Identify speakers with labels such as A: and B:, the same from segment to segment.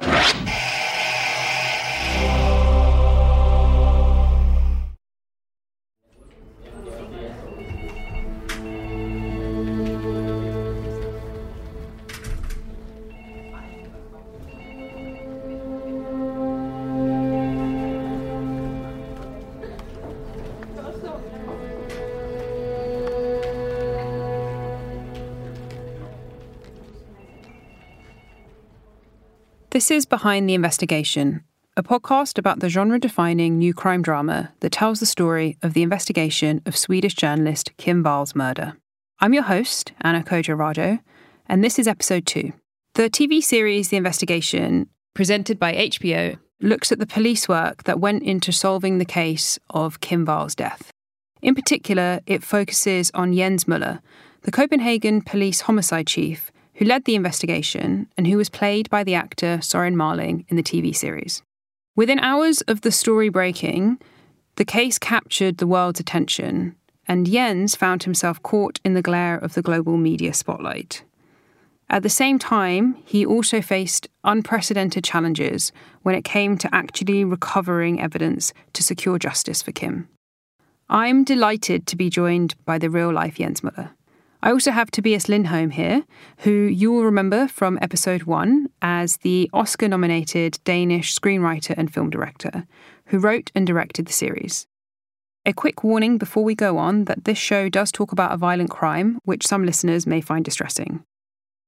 A: Yeah.
B: This is Behind the Investigation, a podcast about the genre defining new crime drama that tells the story of the investigation of Swedish journalist Kim Wall's murder. I'm your host, Anna Kojo and this is episode two. The TV series The Investigation, presented by HBO, looks at the police work that went into solving the case of Kim Wall's death. In particular, it focuses on Jens Møller, the Copenhagen police homicide chief who led the investigation and who was played by the actor Soren Malling in the TV series. Within hours of the story breaking, the case captured the world's attention, and Jens found himself caught in the glare of the global media spotlight. At the same time, he also faced unprecedented challenges when it came to actually recovering evidence to secure justice for Kim. I'm delighted to be joined by the real life Jens Møller. I also have Tobias Lindholm here, who you will remember from episode one as the Oscar nominated Danish screenwriter and film director, who wrote and directed the series. A quick warning before we go on that this show does talk about a violent crime, which some listeners may find distressing.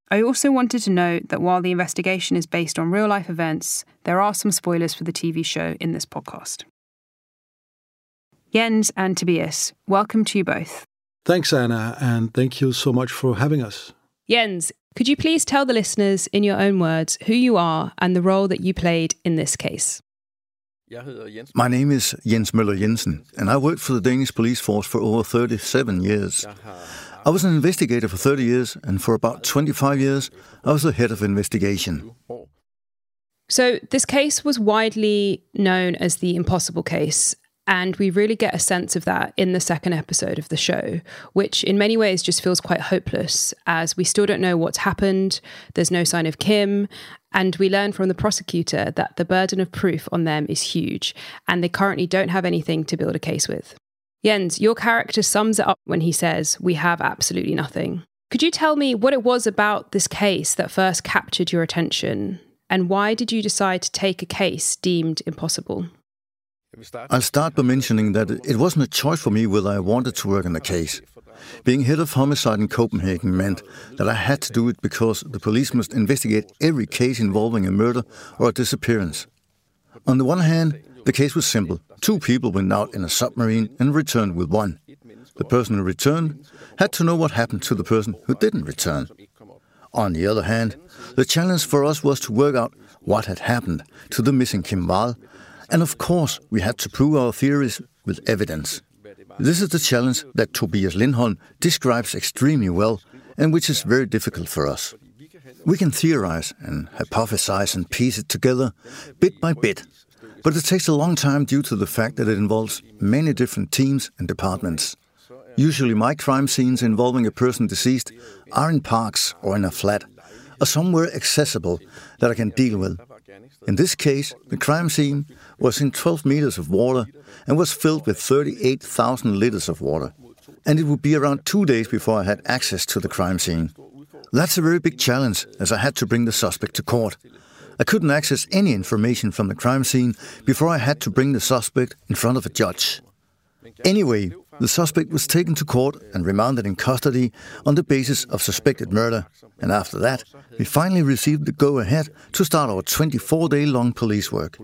B: I also wanted to note that while the investigation is based on real life events, there are some spoilers for the TV show in this podcast. Jens and Tobias, welcome to you both.
C: Thanks, Anna, and thank you so much for having us.
B: Jens, could you please tell the listeners in your own words who you are and the role that you played in this case?
D: My name is Jens Møller Jensen, and I worked for the Danish police force for over 37 years. I was an investigator for 30 years, and for about 25 years, I was the head of investigation.
B: So, this case was widely known as the impossible case, and we really get a sense of that in the second episode of the show, which in many ways just feels quite hopeless as we still don't know what's happened. There's no sign of Kim. And we learn from the prosecutor that the burden of proof on them is huge, and they currently don't have anything to build a case with. Jens, your character sums it up when he says, We have absolutely nothing. Could you tell me what it was about this case that first captured your attention? And why did you decide to take a case deemed impossible?
D: I'll start by mentioning that it wasn't a choice for me whether I wanted to work in the case. Being head of homicide in Copenhagen meant that I had to do it because the police must investigate every case involving a murder or a disappearance. On the one hand, the case was simple. Two people went out in a submarine and returned with one. The person who returned had to know what happened to the person who didn't return. On the other hand, the challenge for us was to work out what had happened to the missing Kim Wall and of course, we had to prove our theories with evidence. This is the challenge that Tobias Lindholm describes extremely well and which is very difficult for us. We can theorize and hypothesize and piece it together bit by bit, but it takes a long time due to the fact that it involves many different teams and departments. Usually, my crime scenes involving a person deceased are in parks or in a flat, or somewhere accessible that I can deal with. In this case, the crime scene was in 12 meters of water and was filled with 38,000 liters of water. And it would be around two days before I had access to the crime scene. That's a very big challenge, as I had to bring the suspect to court. I couldn't access any information from the crime scene before I had to bring the suspect in front of a judge. Anyway, the suspect was taken to court and remanded in custody on the basis of suspected murder. And after that, we finally received the go ahead to start our 24 day long police work.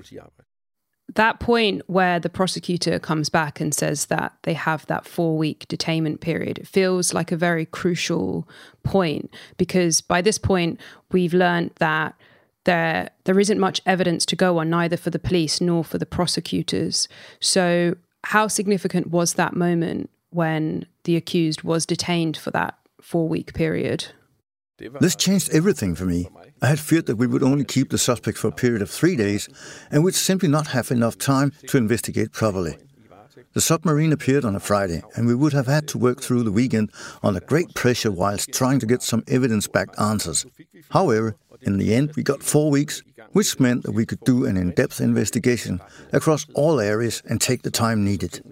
B: That point where the prosecutor comes back and says that they have that four week detainment period, it feels like a very crucial point because by this point, we've learned that there there isn't much evidence to go on neither for the police nor for the prosecutors. So how significant was that moment when the accused was detained for that 4-week period?
D: This changed everything for me. I had feared that we would only keep the suspect for a period of three days and would simply not have enough time to investigate properly. The submarine appeared on a Friday, and we would have had to work through the weekend under great pressure whilst trying to get some evidence backed answers. However, in the end, we got four weeks, which meant that we could do an in depth investigation across all areas and take the time needed.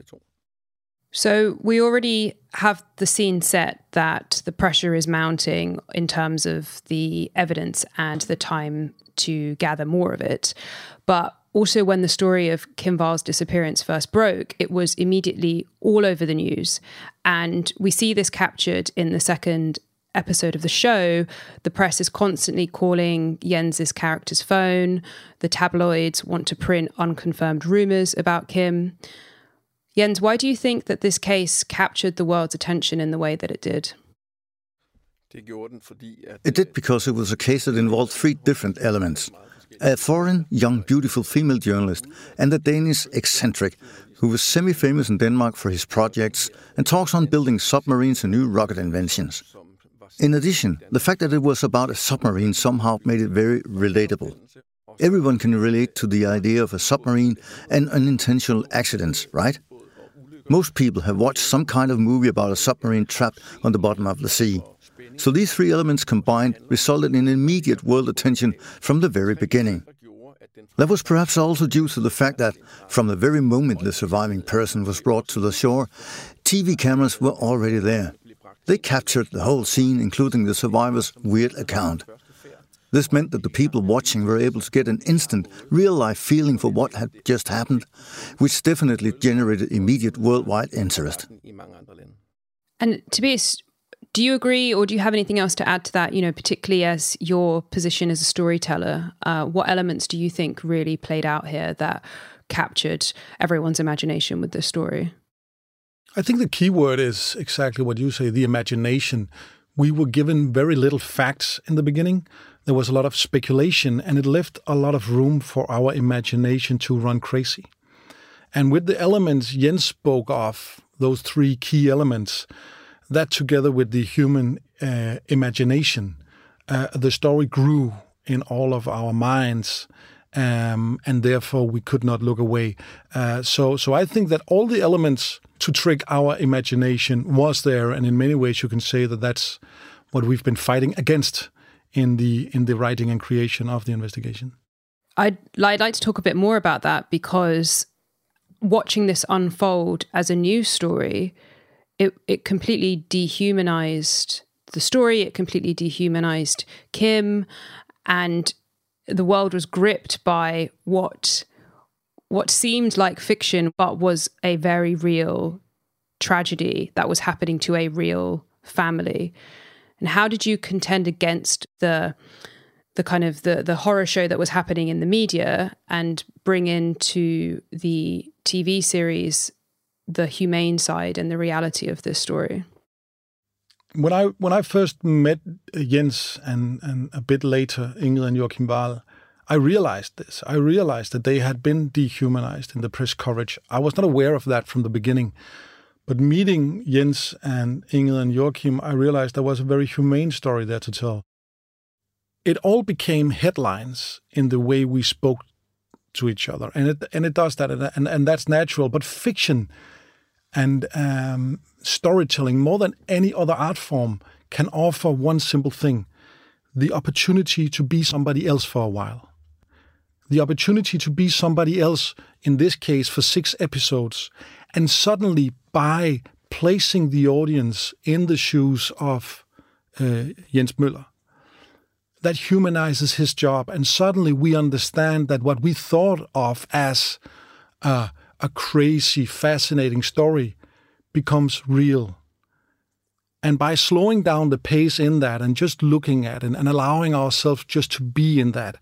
B: So we already have the scene set that the pressure is mounting in terms of the evidence and the time to gather more of it. But also, when the story of Kim Wall's disappearance first broke, it was immediately all over the news. And we see this captured in the second episode of the show. The press is constantly calling Jens's character's phone. The tabloids want to print unconfirmed rumors about Kim. Jens, why do you think that this case captured the world's attention in the way that it did?
D: It did because it was a case that involved three different elements a foreign, young, beautiful female journalist, and a Danish eccentric who was semi famous in Denmark for his projects and talks on building submarines and new rocket inventions. In addition, the fact that it was about a submarine somehow made it very relatable. Everyone can relate to the idea of a submarine and unintentional accidents, right? Most people have watched some kind of movie about a submarine trapped on the bottom of the sea. So these three elements combined resulted in immediate world attention from the very beginning. That was perhaps also due to the fact that, from the very moment the surviving person was brought to the shore, TV cameras were already there. They captured the whole scene, including the survivor's weird account. This meant that the people watching were able to get an instant, real life feeling for what had just happened, which definitely generated immediate worldwide interest.
B: And Tobias, do you agree, or do you have anything else to add to that? You know, particularly as your position as a storyteller, uh, what elements do you think really played out here that captured everyone's imagination with this story?
C: I think the key word is exactly what you say the imagination. We were given very little facts in the beginning. There was a lot of speculation, and it left a lot of room for our imagination to run crazy. And with the elements Jens spoke of, those three key elements, that together with the human uh, imagination, uh, the story grew in all of our minds. Um, and therefore we could not look away. Uh, so, so I think that all the elements to trick our imagination was there, and in many ways you can say that that's what we've been fighting against in the in the writing and creation of the investigation.
B: I'd, I'd like to talk a bit more about that because watching this unfold as a news story, it it completely dehumanized the story. It completely dehumanized Kim, and the world was gripped by what what seemed like fiction, but was a very real tragedy that was happening to a real family. And how did you contend against the the kind of the the horror show that was happening in the media and bring into the TV series the humane side and the reality of this story?
C: When I when I first met Jens and and a bit later Ingrid and Joachim Wall, I realized this. I realized that they had been dehumanized in the press coverage. I was not aware of that from the beginning. But meeting Jens and Ingrid and Joachim, I realized there was a very humane story there to tell. It all became headlines in the way we spoke to each other, and it and it does that, and and, and that's natural. But fiction and um, storytelling, more than any other art form, can offer one simple thing: the opportunity to be somebody else for a while the opportunity to be somebody else, in this case for six episodes, and suddenly by placing the audience in the shoes of uh, Jens Møller, that humanizes his job, and suddenly we understand that what we thought of as uh, a crazy, fascinating story becomes real. And by slowing down the pace in that and just looking at it and allowing ourselves just to be in that,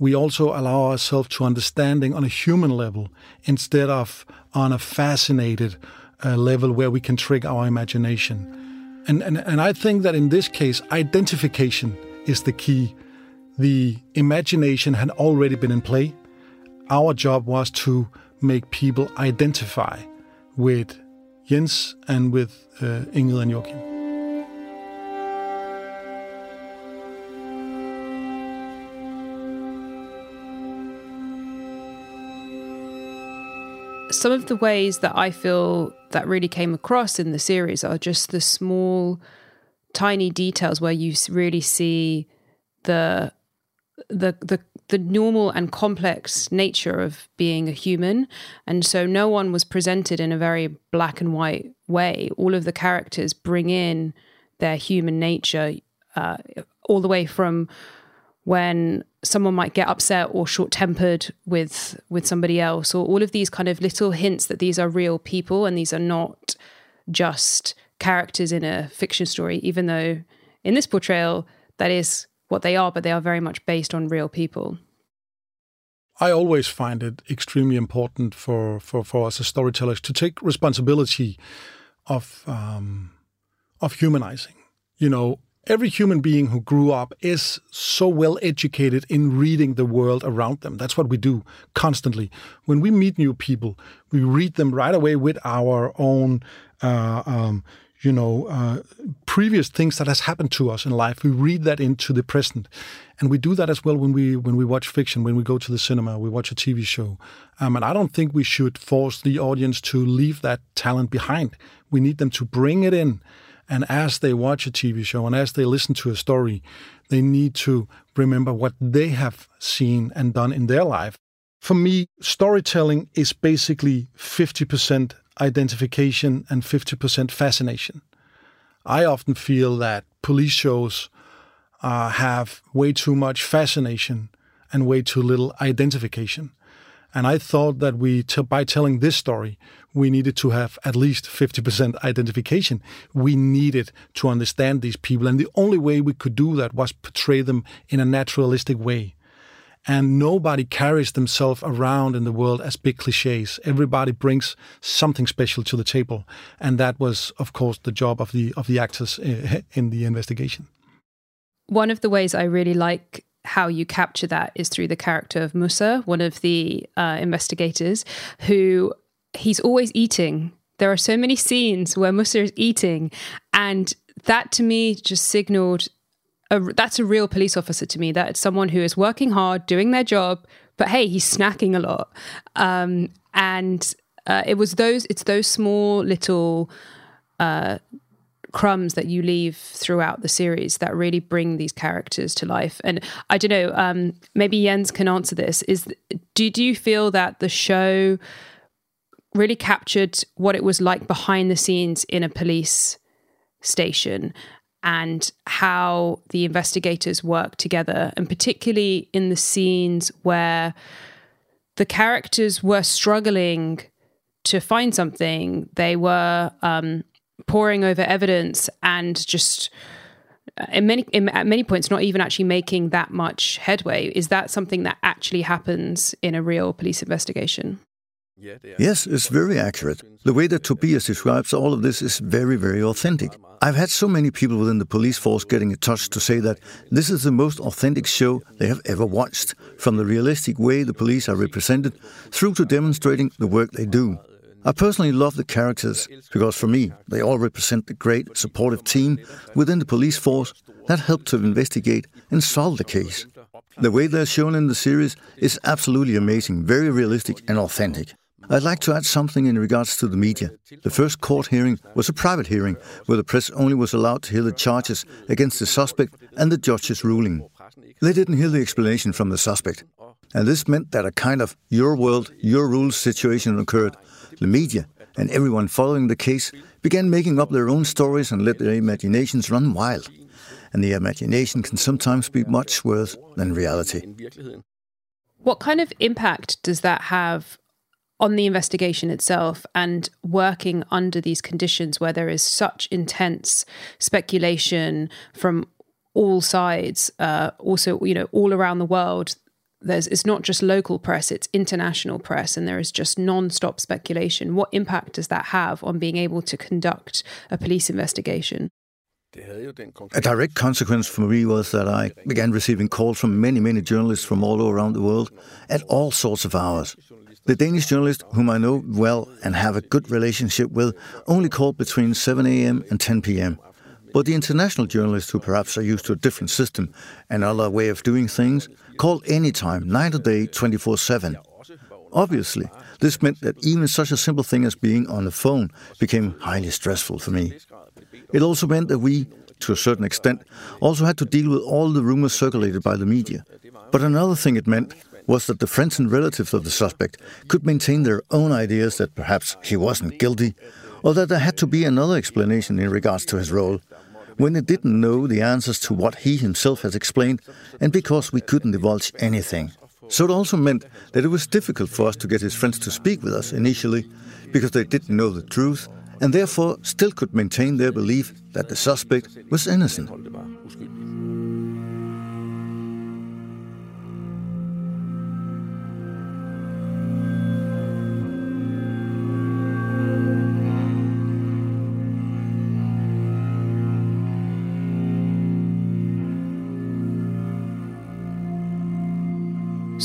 C: we also allow ourselves to understanding on a human level instead of on a fascinated uh, level where we can trick our imagination. And, and, and I think that in this case, identification is the key. The imagination had already been in play. Our job was to make people identify with Jens and with uh, Ingrid and Joachim.
B: Some of the ways that I feel that really came across in the series are just the small, tiny details where you really see the the the the normal and complex nature of being a human. And so no one was presented in a very black and white way. All of the characters bring in their human nature uh, all the way from when someone might get upset or short-tempered with with somebody else or all of these kind of little hints that these are real people and these are not just characters in a fiction story even though in this portrayal that is what they are but they are very much based on real people
C: I always find it extremely important for, for, for us as storytellers to take responsibility of um, of humanizing. You know, every human being who grew up is so well educated in reading the world around them. That's what we do constantly. When we meet new people, we read them right away with our own, uh, um, you know, uh, previous things that has happened to us in life. We read that into the present, and we do that as well when we when we watch fiction, when we go to the cinema, we watch a TV show. Um, and I don't think we should force the audience to leave that talent behind. We need them to bring it in and as they watch a TV show and as they listen to a story, they need to remember what they have seen and done in their life. For me, storytelling is basically 50% identification and 50% fascination. I often feel that police shows uh, have way too much fascination and way too little identification. And I thought that we, by telling this story, we needed to have at least 50% identification. We needed to understand these people. And the only way we could do that was portray them in a naturalistic way. And nobody carries themselves around in the world as big cliches. Everybody brings something special to the table. And that was, of course, the job of the, of the actors eh, in the investigation.
B: One of the ways I really like how you capture that is through the character of Musa, one of the uh, investigators, who he's always eating. There are so many scenes where Musa is eating, and that to me just signaled a, that's a real police officer to me. That's someone who is working hard, doing their job, but hey, he's snacking a lot. Um, and uh, it was those, it's those small little uh, crumbs that you leave throughout the series that really bring these characters to life. And I don't know, um, maybe Jens can answer this. Is do do you feel that the show really captured what it was like behind the scenes in a police station and how the investigators work together, and particularly in the scenes where the characters were struggling to find something, they were um, poring over evidence and just uh, in many in, at many points not even actually making that much headway. Is that something that actually happens in a real police investigation?
D: Yes, it's very accurate. The way that Tobias describes all of this is very, very authentic. I've had so many people within the police force getting in touch to say that this is the most authentic show they have ever watched, from the realistic way the police are represented through to demonstrating the work they do. I personally love the characters because for me, they all represent the great supportive team within the police force that helped to investigate and solve the case. The way they're shown in the series is absolutely amazing, very realistic and authentic. I'd like to add something in regards to the media. The first court hearing was a private hearing where the press only was allowed to hear the charges against the suspect and the judge's ruling. They didn't hear the explanation from the suspect. And this meant that a kind of your world, your rules situation occurred. The media and everyone following the case began making up their own stories and let their imaginations run wild. And the imagination can sometimes be much worse than reality.
B: What kind of impact does that have on the investigation itself and working under these conditions where there is such intense speculation from all sides, uh, also, you know, all around the world there's it's not just local press it's international press and there is just non-stop speculation what impact does that have on being able to conduct a police investigation
D: A direct consequence for me was that I began receiving calls from many, many journalists from all around the world at all sorts of hours. The Danish journalist, whom I know well and have a good relationship with, only called between 7 a.m. and 10 p.m. But the international journalists, who perhaps are used to a different system and other way of doing things, call anytime, night or day, 24 7. Obviously, this meant that even such a simple thing as being on the phone became highly stressful for me. It also meant that we, to a certain extent, also had to deal with all the rumors circulated by the media. But another thing it meant was that the friends and relatives of the suspect could maintain their own ideas that perhaps he wasn't guilty, or that there had to be another explanation in regards to his role, when they didn't know the answers to what he himself has explained, and because we couldn't divulge anything. So it also meant that it was difficult for us to get his friends to speak with us initially, because they didn't know the truth and therefore still could maintain their belief that the suspect was innocent.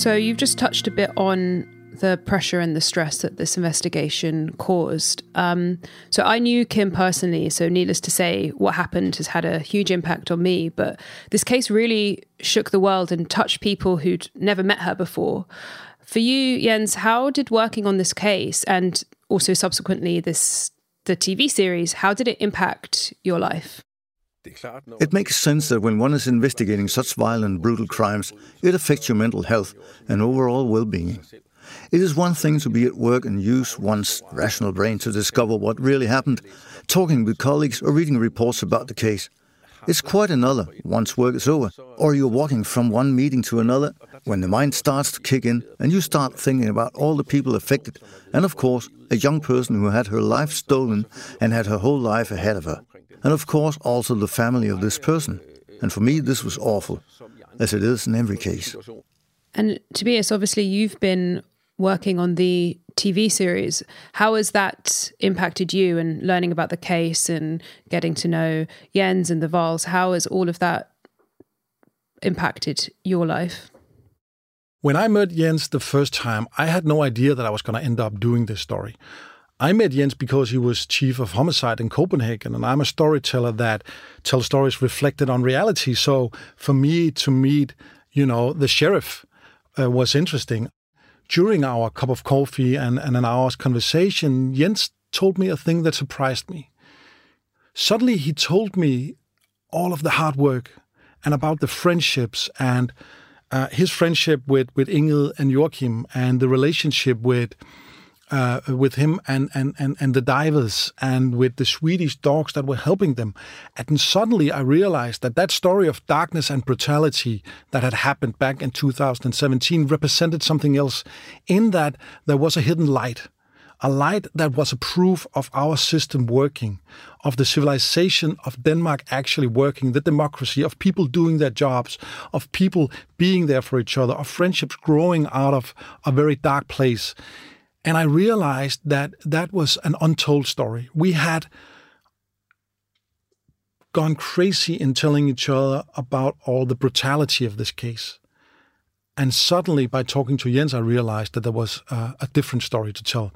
B: So you've just touched a bit on the pressure and the stress that this investigation caused. Um, so I knew Kim personally, so needless to say, what happened has had a huge impact on me. But this case really shook the world and touched people who'd never met her before. For you, Jens, how did working on this case and also subsequently this the TV series, how did it impact your life?
D: It makes sense that when one is investigating such violent, brutal crimes, it affects your mental health and overall well being. It is one thing to be at work and use one's rational brain to discover what really happened, talking with colleagues or reading reports about the case. It's quite another once work is over, or you're walking from one meeting to another when the mind starts to kick in and you start thinking about all the people affected, and of course, a young person who had her life stolen and had her whole life ahead of her. And of course, also the family of this person. And for me, this was awful, as it is in every case.
B: And Tobias, obviously, you've been working on the TV series. How has that impacted you and learning about the case and getting to know Jens and the Walls? How has all of that impacted your life?
C: When I met Jens the first time, I had no idea that I was going to end up doing this story. I met Jens because he was chief of homicide in Copenhagen, and I'm a storyteller that tells stories reflected on reality. So for me to meet, you know, the sheriff uh, was interesting during our cup of coffee and, and an hour's conversation, Jens told me a thing that surprised me. Suddenly, he told me all of the hard work and about the friendships and uh, his friendship with, with Ingrid and Joachim and the relationship with uh, with him and, and, and, and the divers and with the Swedish dogs that were helping them. And suddenly I realized that that story of darkness and brutality that had happened back in 2017 represented something else, in that there was a hidden light. A light that was a proof of our system working, of the civilization of Denmark actually working, the democracy, of people doing their jobs, of people being there for each other, of friendships growing out of a very dark place. And I realized that that was an untold story. We had gone crazy in telling each other about all the brutality of this case. And suddenly, by talking to Jens, I realized that there was uh, a different story to tell.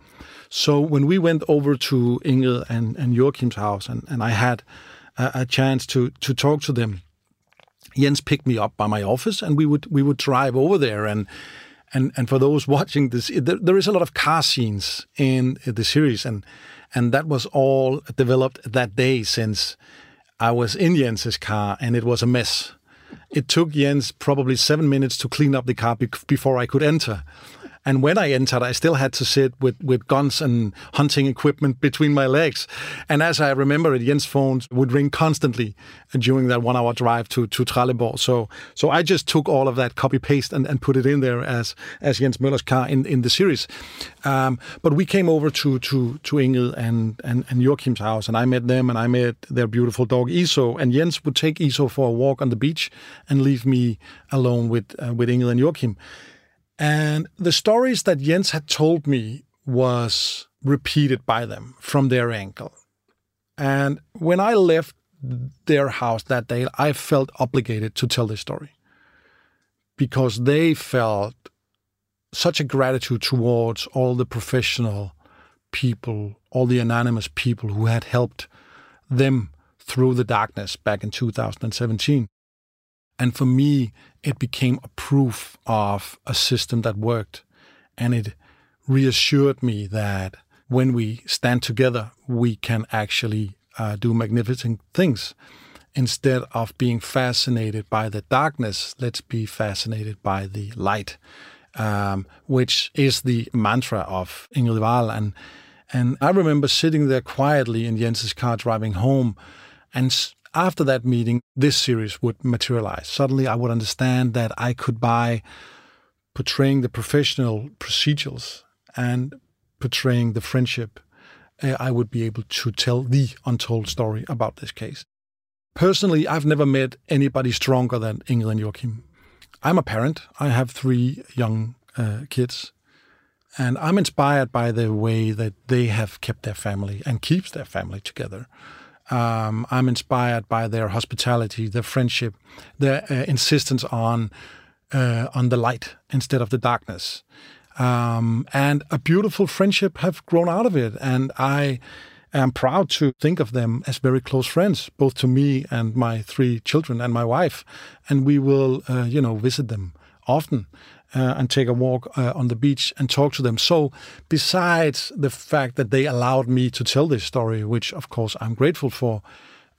C: So when we went over to Ingrid and, and Joachim's house, and, and I had a, a chance to to talk to them, Jens picked me up by my office, and we would we would drive over there and and and for those watching this, there, there is a lot of car scenes in the series, and and that was all developed that day since I was in Jens's car, and it was a mess. It took Jens probably seven minutes to clean up the car be- before I could enter. And when I entered, I still had to sit with, with guns and hunting equipment between my legs. And as I remember it, Jens' phone would ring constantly during that one hour drive to, to Trelleborg. So so I just took all of that copy paste and, and put it in there as as Jens Møller's car in, in the series. Um, but we came over to to to Ingrid and, and, and Joachim's house and I met them and I met their beautiful dog Iso. And Jens would take Iso for a walk on the beach and leave me alone with uh, with Ingrid and Joachim. And the stories that Jens had told me was repeated by them from their angle. And when I left their house that day, I felt obligated to tell this story because they felt such a gratitude towards all the professional people, all the anonymous people who had helped them through the darkness back in 2017. And for me, it became a proof of a system that worked. And it reassured me that when we stand together, we can actually uh, do magnificent things. Instead of being fascinated by the darkness, let's be fascinated by the light, um, which is the mantra of Ingrid Wall. And, and I remember sitting there quietly in Jens's car driving home. And after that meeting, this series would materialize. Suddenly, I would understand that I could, by portraying the professional procedures and portraying the friendship, uh, I would be able to tell the untold story about this case. Personally, I've never met anybody stronger than Ingrid and Joachim. I'm a parent. I have three young uh, kids, and I'm inspired by the way that they have kept their family and keeps their family together. Um, I'm inspired by their hospitality, their friendship, their uh, insistence on uh, on the light instead of the darkness. Um, and a beautiful friendship have grown out of it. And I am proud to think of them as very close friends, both to me and my three children and my wife. And we will, uh, you know, visit them often. Uh, and take a walk uh, on the beach and talk to them. So, besides the fact that they allowed me to tell this story, which of course I'm grateful for,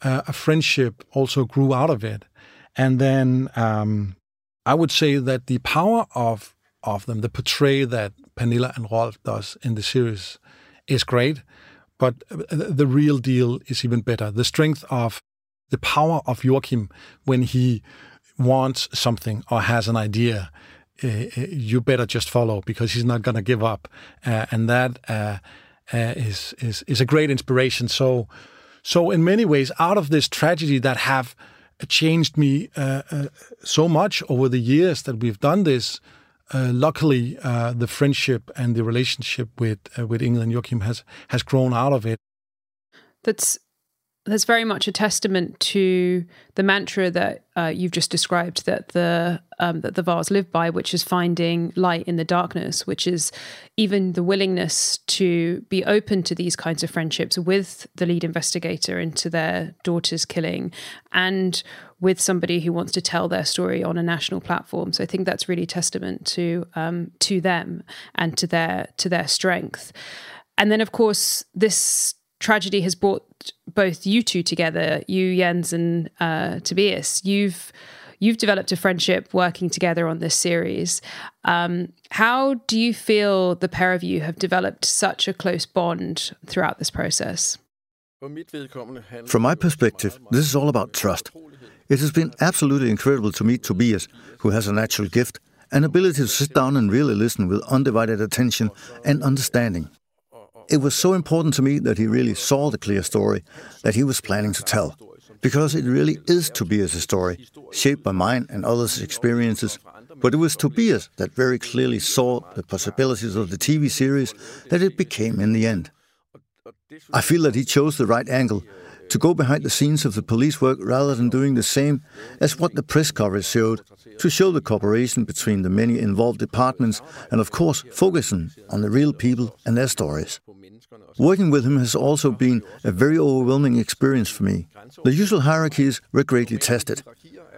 C: uh, a friendship also grew out of it. And then um, I would say that the power of of them. The portray that Pernilla and Rolf does in the series is great, but the real deal is even better. The strength of the power of Joachim when he wants something or has an idea, uh, you better just follow because he's not going to give up, uh, and that uh, is is is a great inspiration. So, so in many ways, out of this tragedy that have changed me so much over the years that we've done this uh, luckily, uh, the friendship and the relationship with uh, with Ingrid and Joachim has has grown out of it.
B: That's that's very much a testament to the mantra that uh, you've just described that the um, that the Walls live by, which is finding light in the darkness, which is even the willingness to be open to these kinds of friendships with the lead investigator into their daughter's killing, and with somebody who wants to tell their story on a national platform. So I think that's really testament to um, to them and to their to their strength. And then, of course, this tragedy has brought both you two together, you Jens and uh, Tobias. You've you've developed a friendship working together on this series. Um, how do you feel the pair of you have developed such a close bond throughout this process?
D: From my perspective, this is all about trust. It has been absolutely incredible to meet Tobias, who has a natural gift, an ability to sit down and really listen with undivided attention and understanding. It was so important to me that he really saw the clear story that he was planning to tell, because it really is Tobias' story, shaped by mine and others' experiences. But it was Tobias that very clearly saw the possibilities of the TV series that it became in the end. I feel that he chose the right angle to go behind the scenes of the police work rather than doing the same as what the press coverage showed, to show the cooperation between the many involved departments and, of course, focusing on the real people and their stories. Working with him has also been a very overwhelming experience for me. The usual hierarchies were greatly tested.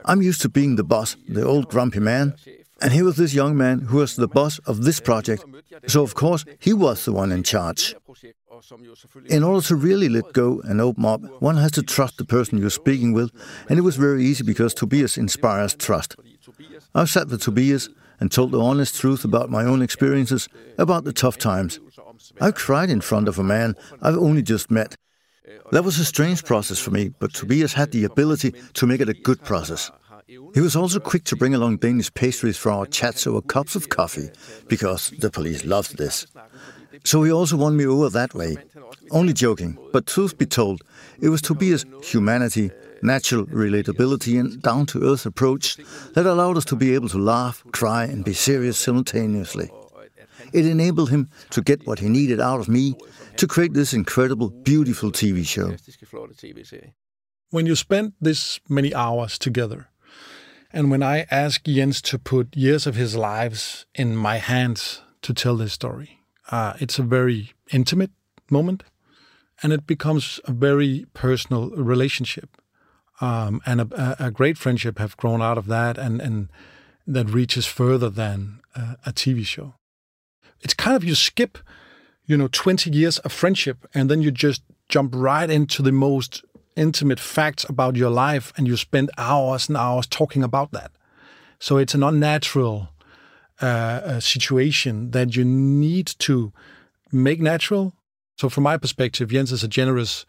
D: I'm used to being the boss, the old grumpy man, and he was this young man who was the boss of this project, so of course he was the one in charge. In order to really let go and open up, one has to trust the person you're speaking with, and it was very easy because Tobias inspires trust. I've sat with Tobias and told the honest truth about my own experiences, about the tough times. I've cried in front of a man I've only just met. That was a strange process for me, but Tobias had the ability to make it a good process. He was also quick to bring along Danish pastries for our chats over cups of coffee, because the police loved this. So he also won me over that way. Only joking, but truth be told, it was Tobias' humanity, natural relatability, and down to earth approach that allowed us to be able to laugh, cry, and be serious simultaneously. It enabled him to get what he needed out of me to create this incredible, beautiful TV show.
C: when you spend this many hours together, and when I ask Jens to put years of his lives in my hands to tell this story, uh, it's a very intimate moment, and it becomes a very personal relationship. Um, and a, a, great friendship have grown out of that, and, and that reaches further than uh, a TV show. It's kind of you skip, you know, 20 years of friendship, and then you just jump right into the most intimate facts about your life and you spend hours and hours talking about that. So it's an unnatural uh, situation that you need to make natural. So from my perspective, Jens is a generous,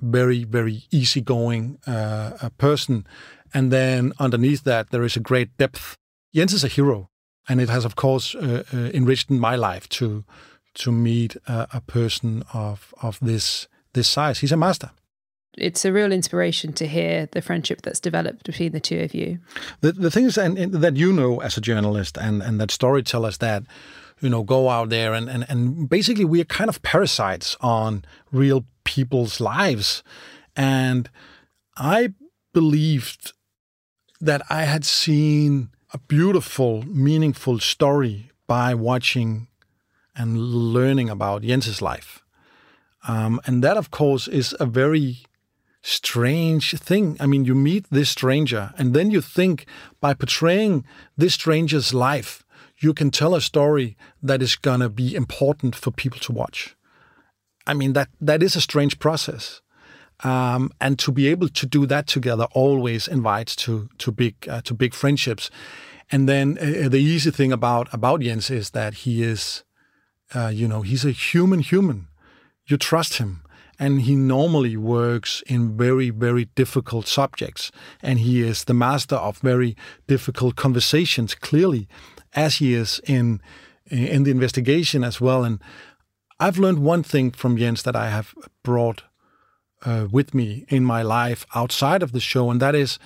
C: very very easygoing uh, person, and then underneath that there is a great depth. Jens is a hero, and it has of course uh, uh, enriched my life to to meet a person of of this this size. He's a master
B: it's a real inspiration to hear the friendship that's developed between the two of you.
C: The, the things and, and that you know as a journalist and, and that storytellers that you know go out there and, and, and basically we are kind of parasites on real people's lives. And I believed that I had seen a beautiful, meaningful story by watching and learning about Jens's life. Um, and that, of course, is a very strange thing. I mean, you meet this stranger, and then you think by portraying this stranger's life, you can tell a story that is going to be important for people to watch. I mean, that, that is a strange process. Um, and to be able to do that together always invites to to big uh, to big friendships. And then uh, the easy thing about about Jens is that he is, uh, you know, he's a human human. You trust him and he normally works in very, very difficult subjects. And he is the master of very difficult conversations, clearly, as he is in in the investigation as well. And I've learned one thing from Jens that I have brought uh, with me in my life outside of the show, and that is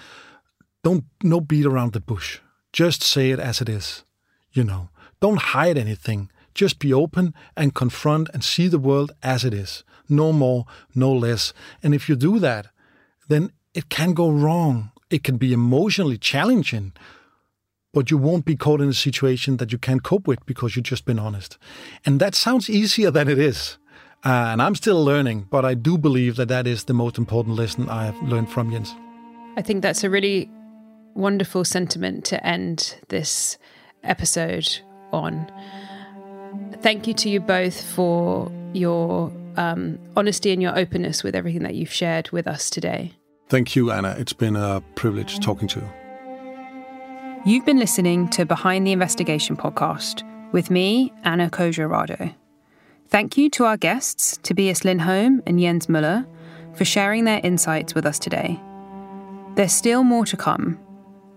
C: don't no beat around the bush. Just say it as it is. You know, don't hide anything. Just be open and confront and see the world as it is no more, no less. And if you do that, then it can go wrong. It can be emotionally challenging, but you won't be caught in a situation that you can't cope with because you've just been honest. And that sounds easier than it is. Uh, and I'm still learning, but I do believe that that is the most important lesson I have learned from Jens.
B: I think that's a really wonderful sentiment to end this episode on. Thank you to you both for your um, honesty and your openness with everything that you've shared with us today.
C: Thank you, Anna. It's been a privilege talking to you.
B: You've been listening to Behind the Investigation podcast with me, Anna Khoja Thank you to our guests, Tobias Lindholm and Jens Møller, for sharing their insights with us today. There's still more to come.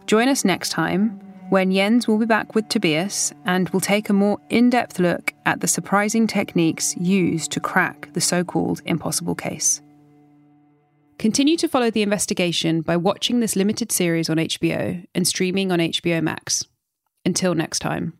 B: Join us next time when Jens will be back with Tobias and will take a more in depth look at the surprising techniques used to crack the so called impossible case. Continue to follow the investigation by watching this limited series on HBO and streaming on HBO Max. Until next time.